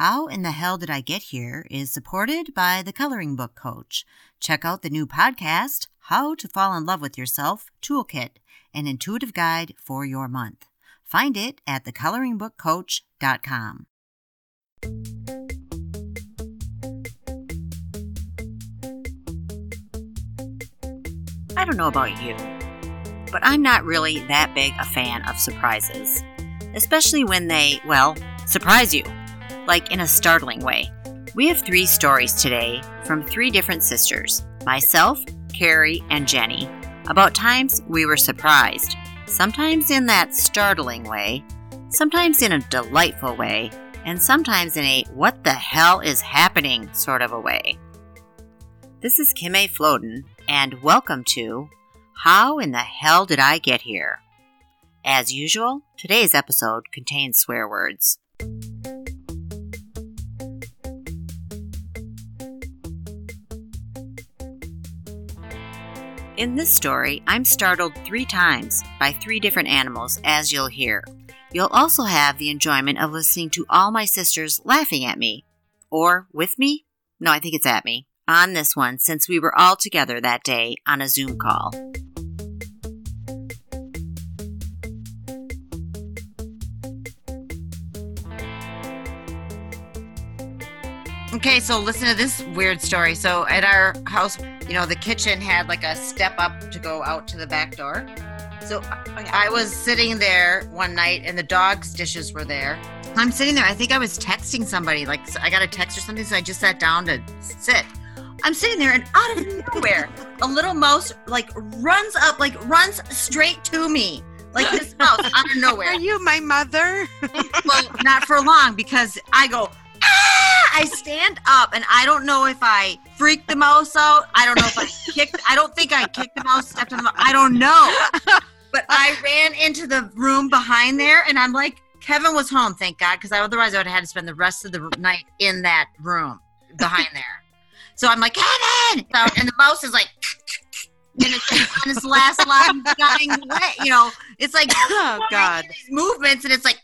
How in the Hell Did I Get Here is supported by the Coloring Book Coach. Check out the new podcast, How to Fall in Love with Yourself Toolkit, an intuitive guide for your month. Find it at thecoloringbookcoach.com. I don't know about you, but I'm not really that big a fan of surprises, especially when they, well, surprise you, like in a startling way. We have three stories today from three different sisters myself, Carrie, and Jenny about times we were surprised, sometimes in that startling way, sometimes in a delightful way, and sometimes in a what the hell is happening sort of a way. This is Kim A. Floden, and welcome to How in the Hell Did I Get Here? As usual, today's episode contains swear words. In this story, I'm startled three times by three different animals, as you'll hear. You'll also have the enjoyment of listening to all my sisters laughing at me. Or with me? No, I think it's at me. On this one, since we were all together that day on a Zoom call. Okay, so listen to this weird story. So at our house, you know, the kitchen had like a step up to go out to the back door. So I was sitting there one night and the dog's dishes were there. I'm sitting there. I think I was texting somebody, like I got a text or something. So I just sat down to sit. I'm sitting there and out of nowhere, a little mouse like runs up, like runs straight to me. Like this mouse out of nowhere. Are you my mother? well, not for long because I go! I stand up and I don't know if I freaked the mouse out. I don't know if I kicked, I don't think I kicked the mouse, stepped on the mouse. I don't know. But I ran into the room behind there and I'm like, Kevin was home, thank God, because otherwise I would have had to spend the rest of the night in that room behind there. So I'm like, Kevin! And the mouse is like, and it's on his last line dying away. You know, it's like Oh God. these movements and it's like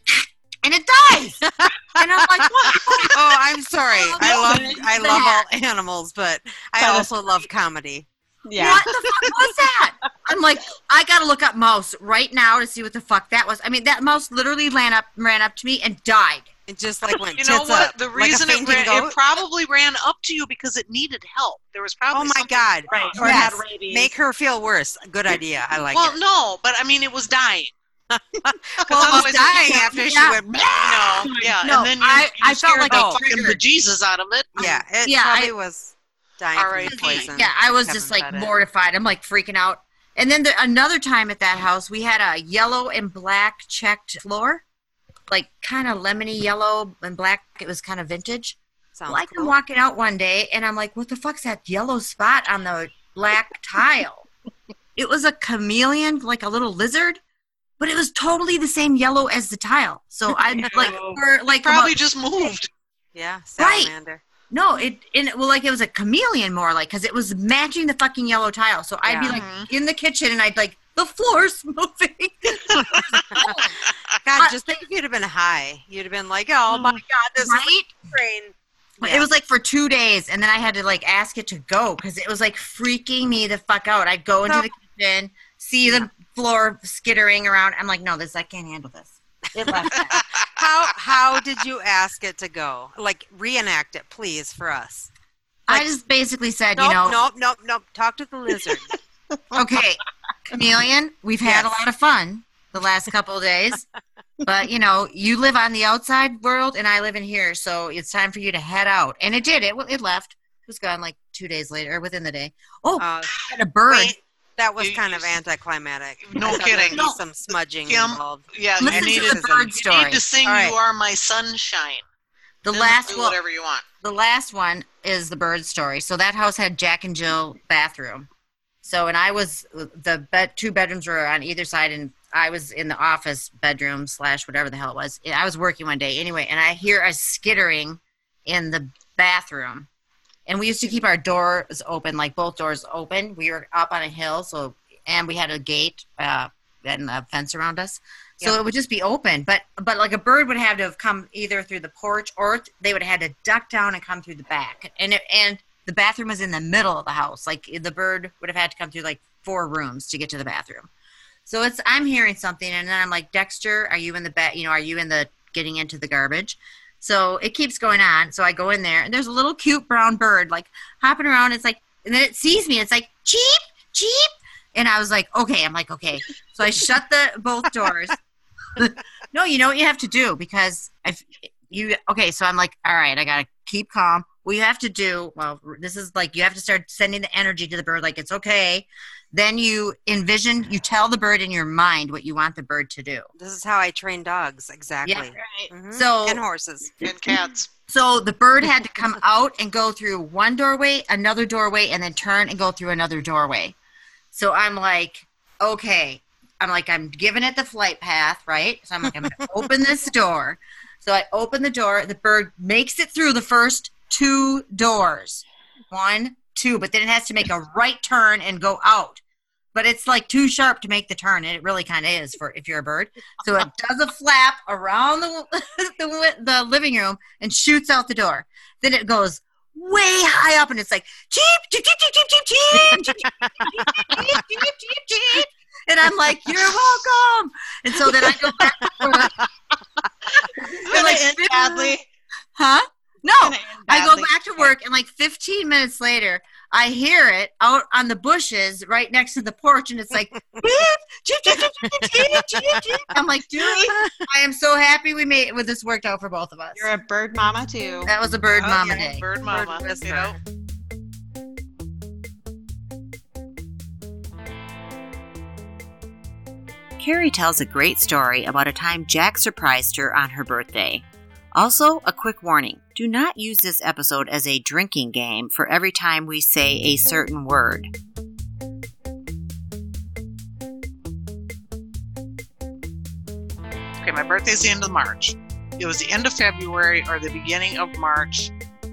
and it dies. And I'm like, what? Oh, I'm sorry. I love I love all animals, but I also love comedy. Yeah. What the fuck was that? I'm like, I gotta look up mouse right now to see what the fuck that was. I mean, that mouse literally ran up ran up to me and died. It just like went You know tits what? up. The like reason it, ran, it probably ran up to you because it needed help. There was probably Oh my God! Right. Or Yes. Make her feel worse. Good idea. I like well, it. no, but I mean, it was dying. Well, I was otherwise it- dying after she Yeah. went. No, yeah, No, and then you, I- you I felt like the I fucking triggered. bejesus out of it. Yeah, it Yeah, probably I- was dying from R.I.P. poison. Yeah, I was Kevin just like said it. mortified. I'm like freaking out. And then the, another time at that house, we had a yellow and black checked floor, like kind of lemony yellow and black. It was kind of vintage. Sounds Well, I cool. come walking out one day and I'm like, what the fuck's that yellow spot on the black tile? It was a chameleon, like a little lizard, but it was totally the same yellow as the tile. So I like for like Probably about- just moved. Yeah, Right. no, it and it, well like it was a chameleon more like because it was matching the fucking yellow tile. So I'd be Yeah. like Mhm. in the kitchen and I'd like the floor's moving. God, Uh, just think if you'd have been high, you'd have been like, "Oh my God, this right? is brain." It was like for two days, and then I had to like ask it to go because it was like freaking me the fuck out. I'd go into the kitchen, see the floor skittering around. I'm like, no, this I can't handle this. It left. How how did you ask it to go? Like reenact it, please, for us. I just basically said, Nope, you know, nope, nope, nope. Talk to the lizard. okay, chameleon, we've had a lot of fun the last couple of days, but you know, you live on the outside world and I live in here, so it's time for you to head out. And it did. It it left. It was gone like two days later, or within the day. Oh, Uh, I had a bird. wait, that was You- kind of anticlimactic. No I kidding. No. some smudging Kim, involved. Yeah, you need, to the bird you story. need to sing right. "You Are My Sunshine." the Then last do well, whatever you want. the last one is the bird story. So that house had Jack and Jill bathroom. So and I was uh, the bed two bedrooms were on either side and I was in the office bedroom slash whatever the hell it was. I was working one day anyway, and I hear a skittering in the bathroom. And we used to keep our doors open, like both doors open. We were up on a hill, so and we had a gate uh, and a fence around us. So Yep. it would just be open, but but like a bird would have to have come either through the porch or they would have had to duck down and come through the back. And it, and the bathroom was in the middle of the house. Like the bird would have had to come through like four rooms to get to the bathroom. So it's I'm hearing something and then I'm like, Dexter, are you in the back? You know, are you in the getting into the garbage? So it keeps going on. So I go in there and there's a little cute brown bird like hopping around. It's like, and then it sees me. It's like cheep, cheep, and I was like, okay. I'm like, okay. So I shut the both doors. no, you know what you have to do because if you okay, so I'm like, all right, I gotta keep calm. What you have to do, well, this is like you have to start sending the energy to the bird, like it's okay. Then you envision, you tell the bird in your mind what you want the bird to do. This is how I train dogs. Exactly. yeah, right. Mhm. So and horses. And cats. So the bird had to come out and go through one doorway, another doorway, and then turn and go through another doorway. So I'm like, okay. I'm like, I'm giving it the flight path, right? So I'm like, I'm going to open this door. So I open the door. The bird makes it through the first two doors. One, two, but then it has to make a right turn and go out. But it's like too sharp to make the turn, and it really kind of is for if you're a bird. So it does a flap around the, the the living room and shoots out the door. Then it goes way high up, and it's like cheep cheep cheep cheep cheep cheep cheep cheep cheep cheep cheep cheep. And I'm like, "You're welcome." And so then I go back. And like, badly. Huh? No, I go back to work, and like 15 minutes later, I hear it out on the bushes right next to the porch, and it's like. I'm like, dude, I am so happy we made with this worked out for both of us. You're a bird mama too. That was a bird Oh, mama yeah, day. Bird mama. Bird you know? Carrie tells a great story about a time Jack surprised her on her birthday. Also, a quick warning do not use this episode as a drinking game for every time we say a certain word. Okay, my birthday's the end of March. It was the end of February or the beginning of March.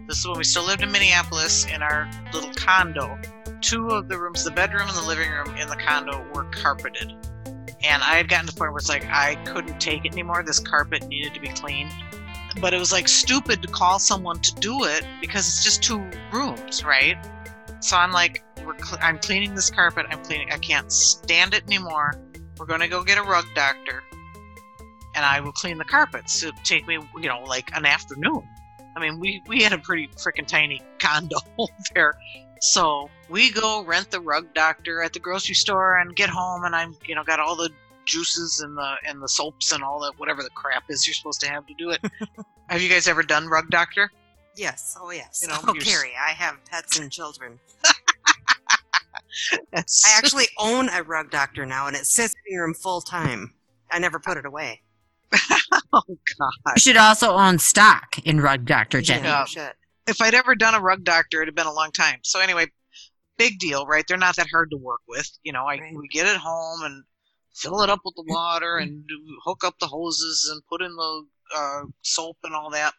This is when we still lived in Minneapolis in our little condo. Two of the rooms, the bedroom and the living room in the condo, were carpeted. And I had gotten to the point where it's like I couldn't take it anymore. This carpet needed to be cleaned. But it was like stupid to call someone to do it because it's just two rooms, right? So I'm like, cl- I'm cleaning this carpet. I'm cleaning. I can't stand it anymore. We're going to go get a rug doctor and I will clean the carpets. It'd take me, you know, like an afternoon. I mean, we, we had a pretty freaking tiny condo there. So we go rent the rug doctor at the grocery store and get home and I'm, you know, got all the juices and the and the soaps and all that whatever the crap is you're supposed to have to do it. have you guys ever done rug doctor? Yes. Oh, yes. You know, oh, you're Carrie, I have pets and children. It's- I actually own a rug doctor now, and it sits in your room full time. I never put it away. oh god. You should also own stock in Rug Doctor Jenny. Yeah. Shit. if I'd ever done a rug doctor, it'd have been a long time. So anyway, big deal, right? They're not that hard to work with. You know, I Right. we get it home and fill it up with the water and hook up the hoses and put in the uh, soap and all that.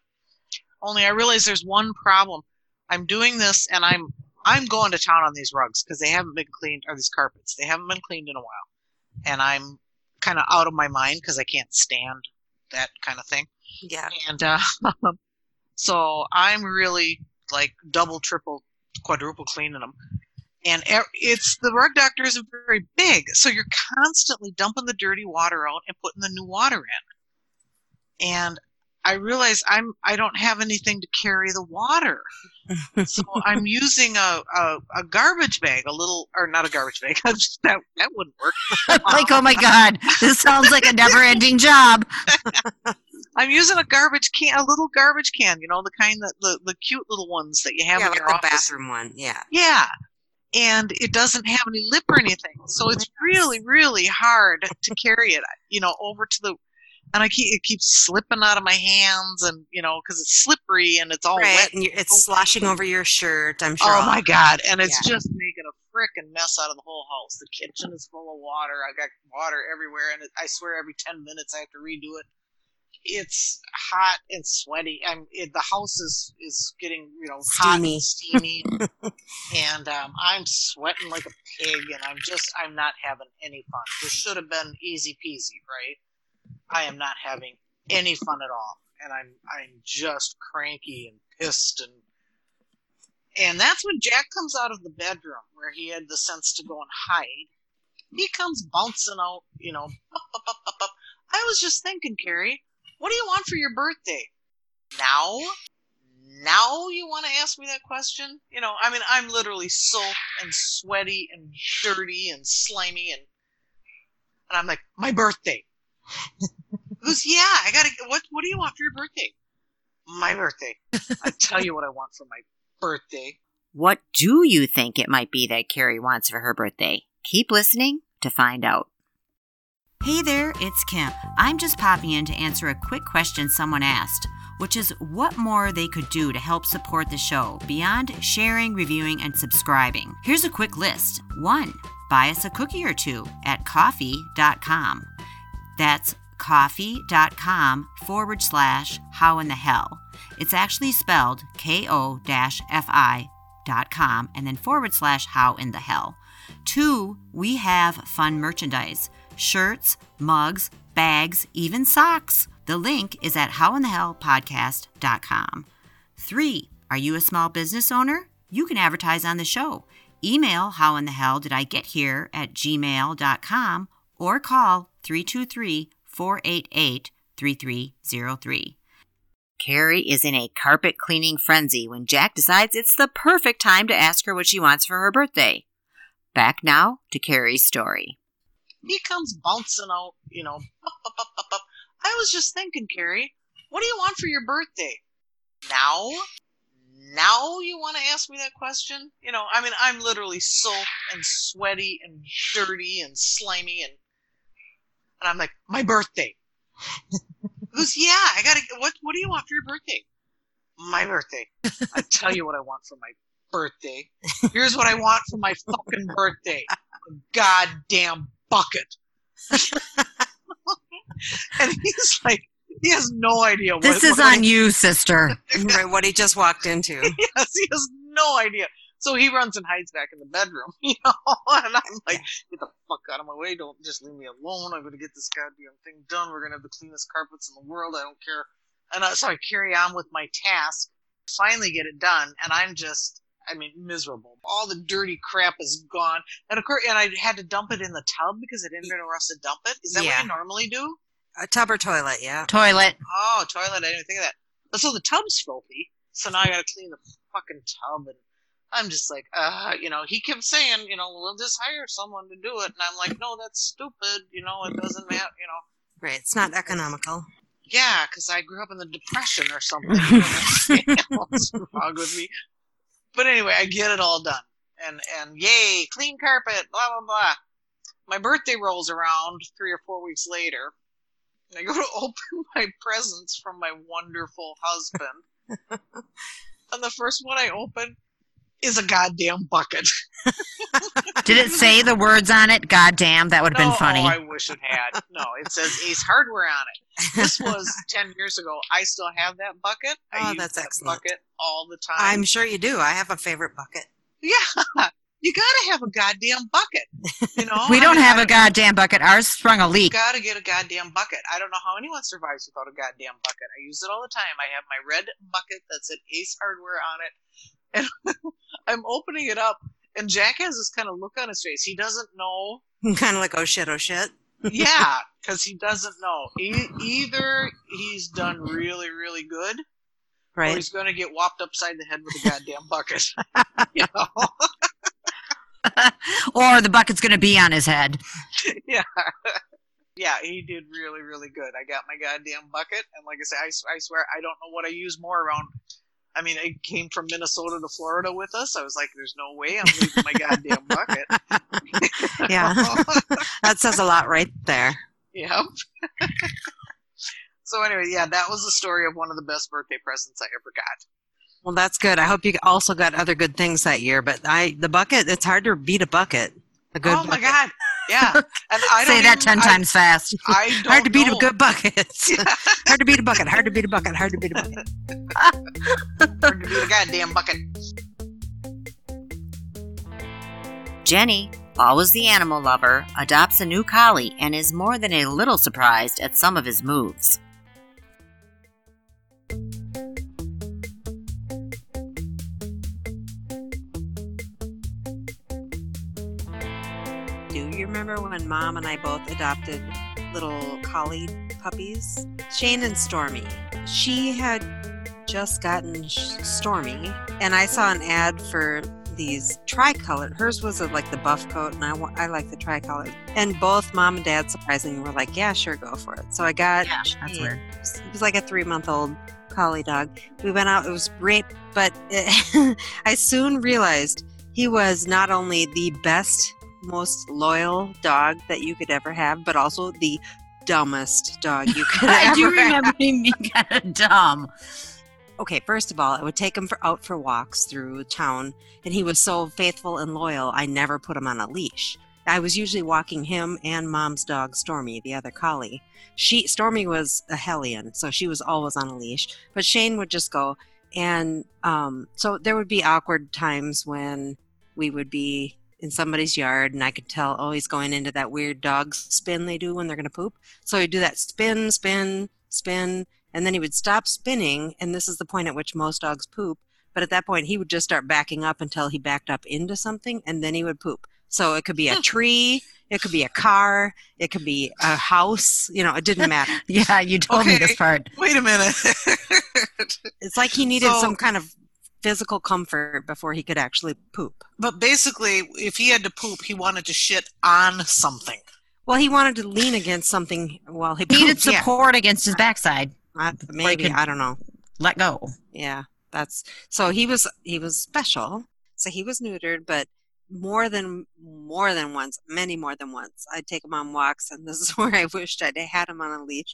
Only I realize there's one problem. I'm doing this and I'm I'm going to town on these rugs because they haven't been cleaned or these carpets. They haven't been cleaned in a while, and I'm kind of out of my mind because I can't stand that kind of thing Yeah. and uh, so I'm really like double, triple, quadruple cleaning them. And it's the rug doctor isn't very big, so you're constantly dumping the dirty water out and putting the new water in. And I realize I'm I don't have anything to carry the water, so I'm using a, a, a garbage bag, a little or not a garbage bag. Just, that that wouldn't work. like, oh my God, this sounds like a never ending job. I'm using a garbage can, a little garbage can, you know, the kind that the, the cute little ones that you have yeah, in like your the office. bathroom one. Yeah. Yeah. And it doesn't have any lip or anything. So it's really, really hard to carry it, you know, over to the, and I keep, it keeps slipping out of my hands and, you know, cause it's slippery and it's all right. wet. And it's oh, sloshing over your shirt. I'm oh, sure. Oh my God. And it's Yeah. just making a frickin' mess out of the whole house. The kitchen is full of water. I've got water everywhere. And it, I swear every 10 minutes I have to redo it. It's hot and sweaty. I'm, it, the house is, is getting, you know, hot Steamy. and steamy. and um, I'm sweating like a pig. And I'm just, I'm not having any fun. This should have been easy peasy, right? I am not having any fun at all, and I'm I'm just cranky and pissed and and that's when Jack comes out of the bedroom where he had the sense to go and hide. He comes bouncing out, you know. Up, up, up, up, up. I was just thinking, Carrie, what do you want for your birthday? Now? Now you want to ask me that question? You know, I mean, I'm literally soaked and sweaty and dirty and slimy and and I'm like, my birthday. he goes, yeah, I gotta. What What do you want for your birthday? My birthday. I tell you what I want for my birthday. What do you think it might be that Carrie wants for her birthday? Keep listening to find out. Hey there, it's Kim. I'm just popping in to answer a quick question someone asked, which is what more they could do to help support the show beyond sharing, reviewing, and subscribing. Here's a quick list. One, buy us a cookie or two at ko-fi.com. That's ko-fi.com forward slash how in the hell. It's actually spelled ko fi dot com and then forward slash how in the hell. Two, we have fun merchandise shirts, mugs, bags, even socks. The link is at howinthehellpodcast.com. Three, are you a small business owner? You can advertise on the show. Email how in the hell did I get here at gmail.com or call 323 488 3303. Carrie is in a carpet cleaning frenzy when Jack decides it's the perfect time to ask her what she wants for her birthday. Back now to Carrie's story. He comes bouncing out, you know. Up, up, up, up, up. I was just thinking, Carrie, what do you want for your birthday? Now? Now you want to ask me that question? You know, I mean, I'm literally soaked and sweaty and dirty and slimy and and I'm like, my birthday. he goes, yeah, I gotta. What What do you want for your birthday? My birthday. I tell you what I want for my birthday. Here's what I want for my fucking birthday. Goddamn bucket. and he's like, he has no idea what This is what on you, sister. Right, what he just walked into. yes, he has no idea. So he runs and hides back in the bedroom, you know, and I'm like, get the fuck out of my way. Don't just leave me alone. I'm going to get this goddamn thing done. We're going to have the cleanest carpets in the world. I don't care. And so I carry on with my task, finally get it done, and I'm just, I mean, miserable. All the dirty crap is gone. And of course, and I had to dump it in the tub because I didn't know where else to dump it. Is that Yeah. what you normally do? A tub or toilet, yeah. Toilet. Oh, toilet. I didn't think of that. But so the tub's filthy. So now I got to clean the fucking tub, and I'm just like, uh, you know. He kept saying, you know, we'll just hire someone to do it, and I'm like, no, that's stupid. You know, it doesn't matter. You know, Right, it's not economical. yeah, because I grew up in the depression or something. I What's wrong with me? But anyway, I get it all done, and and yay, clean carpet, blah blah blah. My birthday rolls around three or four weeks later. And I go to open my presents from my wonderful husband, and the first one I open is a goddamn bucket. Did it say the words on it? Goddamn, that would have no, been funny. Oh, I wish it had. No, it says Ace Hardware on it. This was 10 years ago. I still have that bucket. I Oh, use that's that excellent. bucket all the time. I'm sure you do. I have a favorite bucket. Yeah. You gotta have a goddamn bucket. You know? we don't mean, have I a goddamn bucket. Ours sprung a You leak. gotta get a goddamn bucket. I don't know how anyone survives without a goddamn bucket. I use it all the time. I have my red bucket that said Ace Hardware on it. And I'm opening it up, and Jack has this kind of look on his face. He doesn't know kind of like, oh shit, oh shit. yeah, because he doesn't know. E- either he's done really, really good, right. or he's going to get whopped upside the head with a goddamn bucket. you know? or the bucket's going to be on his head. yeah. Yeah, he did really, really good. I got my goddamn bucket, and like I say, I swear, I don't know what I use more around. I mean, I came from Minnesota to Florida with us. I was like, "There's no way I'm leaving my goddamn bucket." Yeah. That says a lot right there. Yep. so anyway, yeah, that was the story of one of the best birthday presents I ever got. Well, that's good. I hope you also got other good things that year. But I, the bucket, it's hard to beat a bucket. A good. oh my god! Yeah, and I don't Say that even- 10 I- times fast. I don't Hard to beat know. a good bucket. hard to beat a bucket. Hard to beat a bucket. Hard to beat a bucket. Hard to beat a goddamn bucket. Jenny, always the animal lover, adopts a new collie and is more than a little surprised at some of his moves. You remember when mom and I both adopted little collie puppies? Shane and Stormy. She had just gotten Stormy, and I saw an ad for these tricolor. Hers was a, like the buff coat, and I, I like the tricolor. And both mom and dad surprisingly were like, "Yeah, sure, go for it." So I got. Yeah, that's weird. It was like a three month old collie dog. We went out. It was great, but it, I soon realized he was not only the best, most loyal dog that you could ever have, but also the dumbest dog you could I ever I do have. remember him being kind of dumb. okay, first of all, I would take him for out for walks through town, and he was so faithful and loyal. I never put him on a leash. I was usually walking him and mom's dog Stormy, the other collie. She Stormy was a hellion, so she was always on a leash. But Shane would just go, and um, so there would be awkward times when we would be in somebody's yard, and I could tell, oh, he's going into that weird dog spin they do when they're going to poop. So he'd do that spin, spin, spin, and then he would stop spinning and this is the point at which most dogs poop but at that point he would just start backing up until he backed up into something and then he would poop so it could be a tree it could be a car it could be a house you know it didn't matter Yeah, you told me this part. Wait a minute. it's like he needed So- some kind of physical comfort before he could actually poop but basically, if he had to poop, he wanted to shit on something. well he wanted to lean against something while he He needed pooped yeah support against his backside. Uh, I- maybe i don't know Let go. Yeah, that's so he was he was special. So he was neutered, but more than more than once, many more than once, I'd take him on walks, and this is where I wished I'd had him on a leash,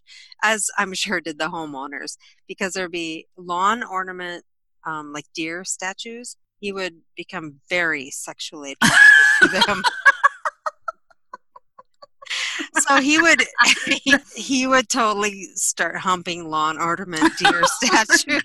as I'm sure did the homeowners, because there'd be lawn ornament, um, like deer statues. He would become very sexually attracted to them. so he would he, he would totally start humping lawn ornament deer statues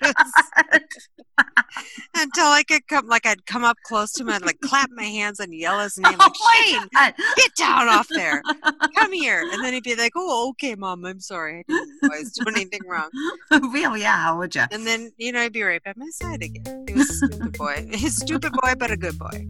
until I could come like I'd come up close to him and like clap my hands and yell his name like oh Shane, God. get down off there. Come here. And then he'd be like, Oh, okay, mom, I'm sorry. I didn't always do anything wrong. Real, yeah, how would you? And then, you know, I'd be right by my side again. He was a stupid boy. He's a stupid boy, but a good boy.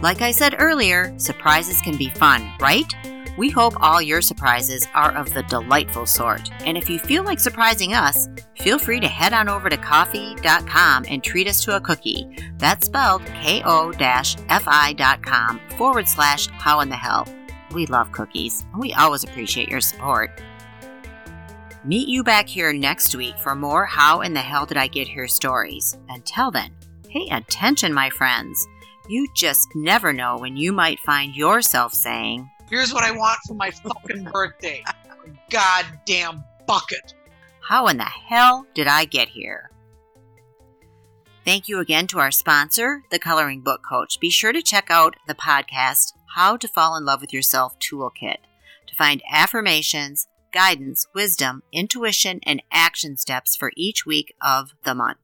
Like I said earlier, surprises can be fun, right? We hope all your surprises are of the delightful sort. And if you feel like surprising us, feel free to head on over to ko-fi.com and treat us to a cookie. That's spelled ko fi.com forward slash how in the hell. We love cookies, and we always appreciate your support. Meet you back here next week for more How in the Hell Did I Get Here stories. Until then, pay attention, my friends. You just never know when you might find yourself saying, Here's what I want for my fucking birthday. A goddamn bucket. How in the hell did I get here? Thank you again to our sponsor, the Coloring Book Coach. Be sure to check out the podcast, How to Fall in Love with Yourself Toolkit, to find affirmations, guidance, wisdom, intuition, and action steps for each week of the month.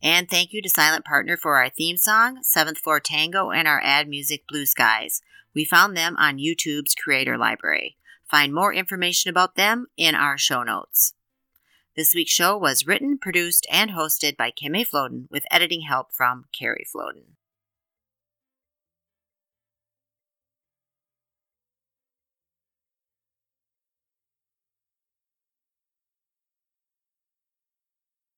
And thank you to Silent Partner for our theme song, Seventh Floor Tango, and our ad music, Blue Skies. We found them on YouTube's Creator Library. Find more information about them in our show notes. This week's show was written, produced, and hosted by Kim A. Floden with editing help from Carrie Floden.